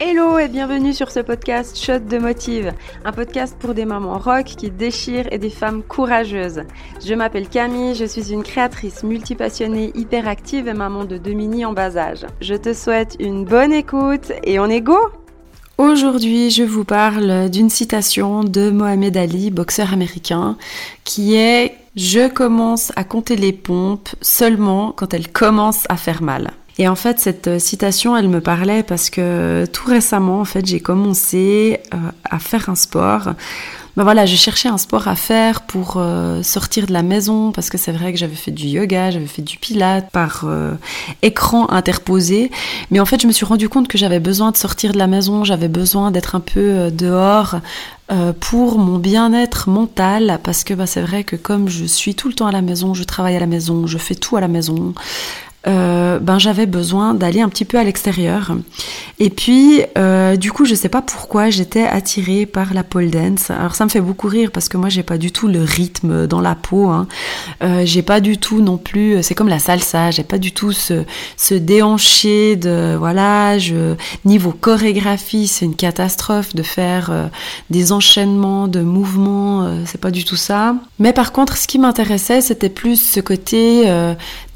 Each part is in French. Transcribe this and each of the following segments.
Hello et bienvenue sur ce podcast Shot de Motive, un podcast pour des mamans rock qui déchirent et des femmes courageuses. Je m'appelle Camille, je suis une créatrice multipassionnée, hyperactive et maman de deux mini en bas âge. Je te souhaite une bonne écoute et on est go Aujourd'hui, je vous parle d'une citation de Mohamed Ali, boxeur américain, qui est Je commence à compter les pompes seulement quand elles commencent à faire mal. Et en fait, cette euh, citation, elle me parlait parce que tout récemment, en fait, j'ai commencé euh, à faire un sport. Ben voilà, je cherchais un sport à faire pour euh, sortir de la maison parce que c'est vrai que j'avais fait du yoga, j'avais fait du pilate par écran interposé, mais en fait je me suis rendu compte que j'avais besoin de sortir de la maison, j'avais besoin d'être un peu dehors pour mon bien-être mental parce que bah, c'est vrai que comme je suis tout le temps à la maison, je travaille à la maison, je fais tout à la maison, euh, ben j'avais besoin d'aller un petit peu à l'extérieur. Et puis, euh, du coup, je sais pas pourquoi j'étais attirée par la pole dance. Alors ça me fait beaucoup rire parce que moi j'ai pas du tout le rythme dans la peau. Hein. Euh, j'ai pas du tout non plus. C'est comme la salsa. J'ai pas du tout ce, ce déhanché de voilà. Niveau chorégraphie, c'est une catastrophe de faire euh, des enchaînements de mouvements. C'est pas du tout ça. Mais par contre, ce qui m'intéressait, c'était plus ce côté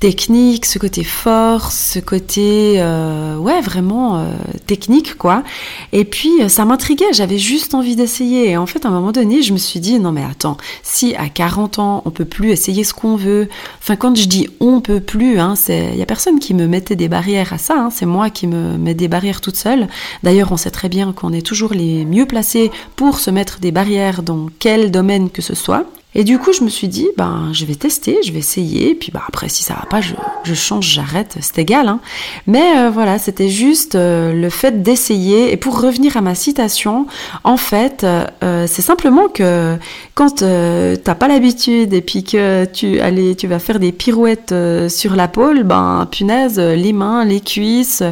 technique, ce côté force, ce côté euh, ouais vraiment euh, technique quoi. Et puis euh, ça m'intriguait, j'avais juste envie d'essayer. Et en fait à un moment donné, je me suis dit non mais attends, si à 40 ans on peut plus essayer ce qu'on veut. Enfin quand je dis on peut plus, hein, c'est il y a personne qui me mettait des barrières à ça. Hein, c'est moi qui me mets des barrières toute seule. D'ailleurs on sait très bien qu'on est toujours les mieux placés pour se mettre des barrières dans quel domaine que ce soit. Et du coup, je me suis dit, ben, je vais tester, je vais essayer, puis bah après, si ça va pas, je, je change, j'arrête, c'est égal. Hein. Mais euh, voilà, c'était juste euh, le fait d'essayer. Et pour revenir à ma citation, en fait, euh, c'est simplement que quand t'as pas l'habitude et puis que tu allez, tu vas faire des pirouettes sur la pôle, ben, punaise, les mains, les cuisses,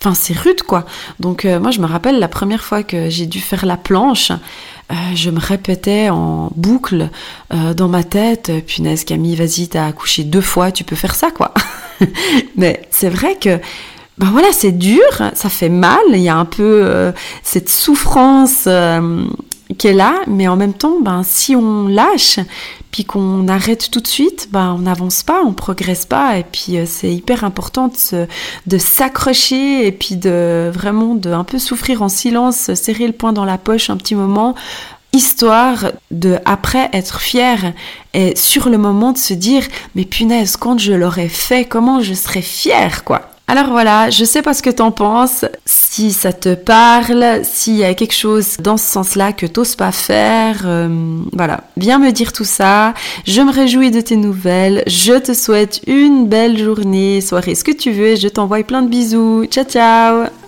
enfin, c'est rude, quoi. Donc, moi, je me rappelle la première fois que j'ai dû faire la planche. Euh, je me répétais en boucle euh, dans ma tête, punaise Camille, vas-y, t'as accouché deux fois, tu peux faire ça, quoi. Mais c'est vrai que ben voilà, c'est dur, ça fait mal, il y a un peu euh, cette souffrance qui est là, mais en même temps, ben si on lâche, puis qu'on arrête tout de suite, ben on n'avance pas, on progresse pas, et puis euh, c'est hyper important de, de s'accrocher et puis de vraiment de un peu souffrir en silence, serrer le poing dans la poche un petit moment, histoire de après être fier et sur le moment de se dire mais punaise quand je l'aurais fait comment je serais fier quoi alors voilà, je sais pas ce que t'en penses, si ça te parle, s'il y a quelque chose dans ce sens-là que t'oses pas faire, euh, voilà, viens me dire tout ça. Je me réjouis de tes nouvelles, je te souhaite une belle journée, soirée, ce que tu veux, et je t'envoie plein de bisous. Ciao ciao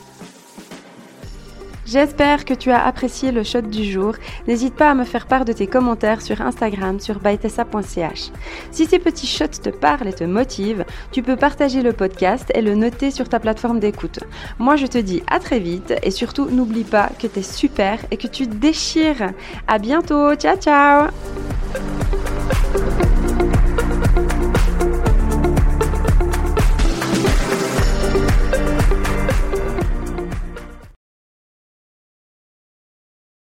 J'espère que tu as apprécié le shot du jour. N'hésite pas à me faire part de tes commentaires sur Instagram sur bytessa.ch. Si ces petits shots te parlent et te motivent, tu peux partager le podcast et le noter sur ta plateforme d'écoute. Moi, je te dis à très vite et surtout n'oublie pas que tu es super et que tu déchires. À bientôt. Ciao ciao.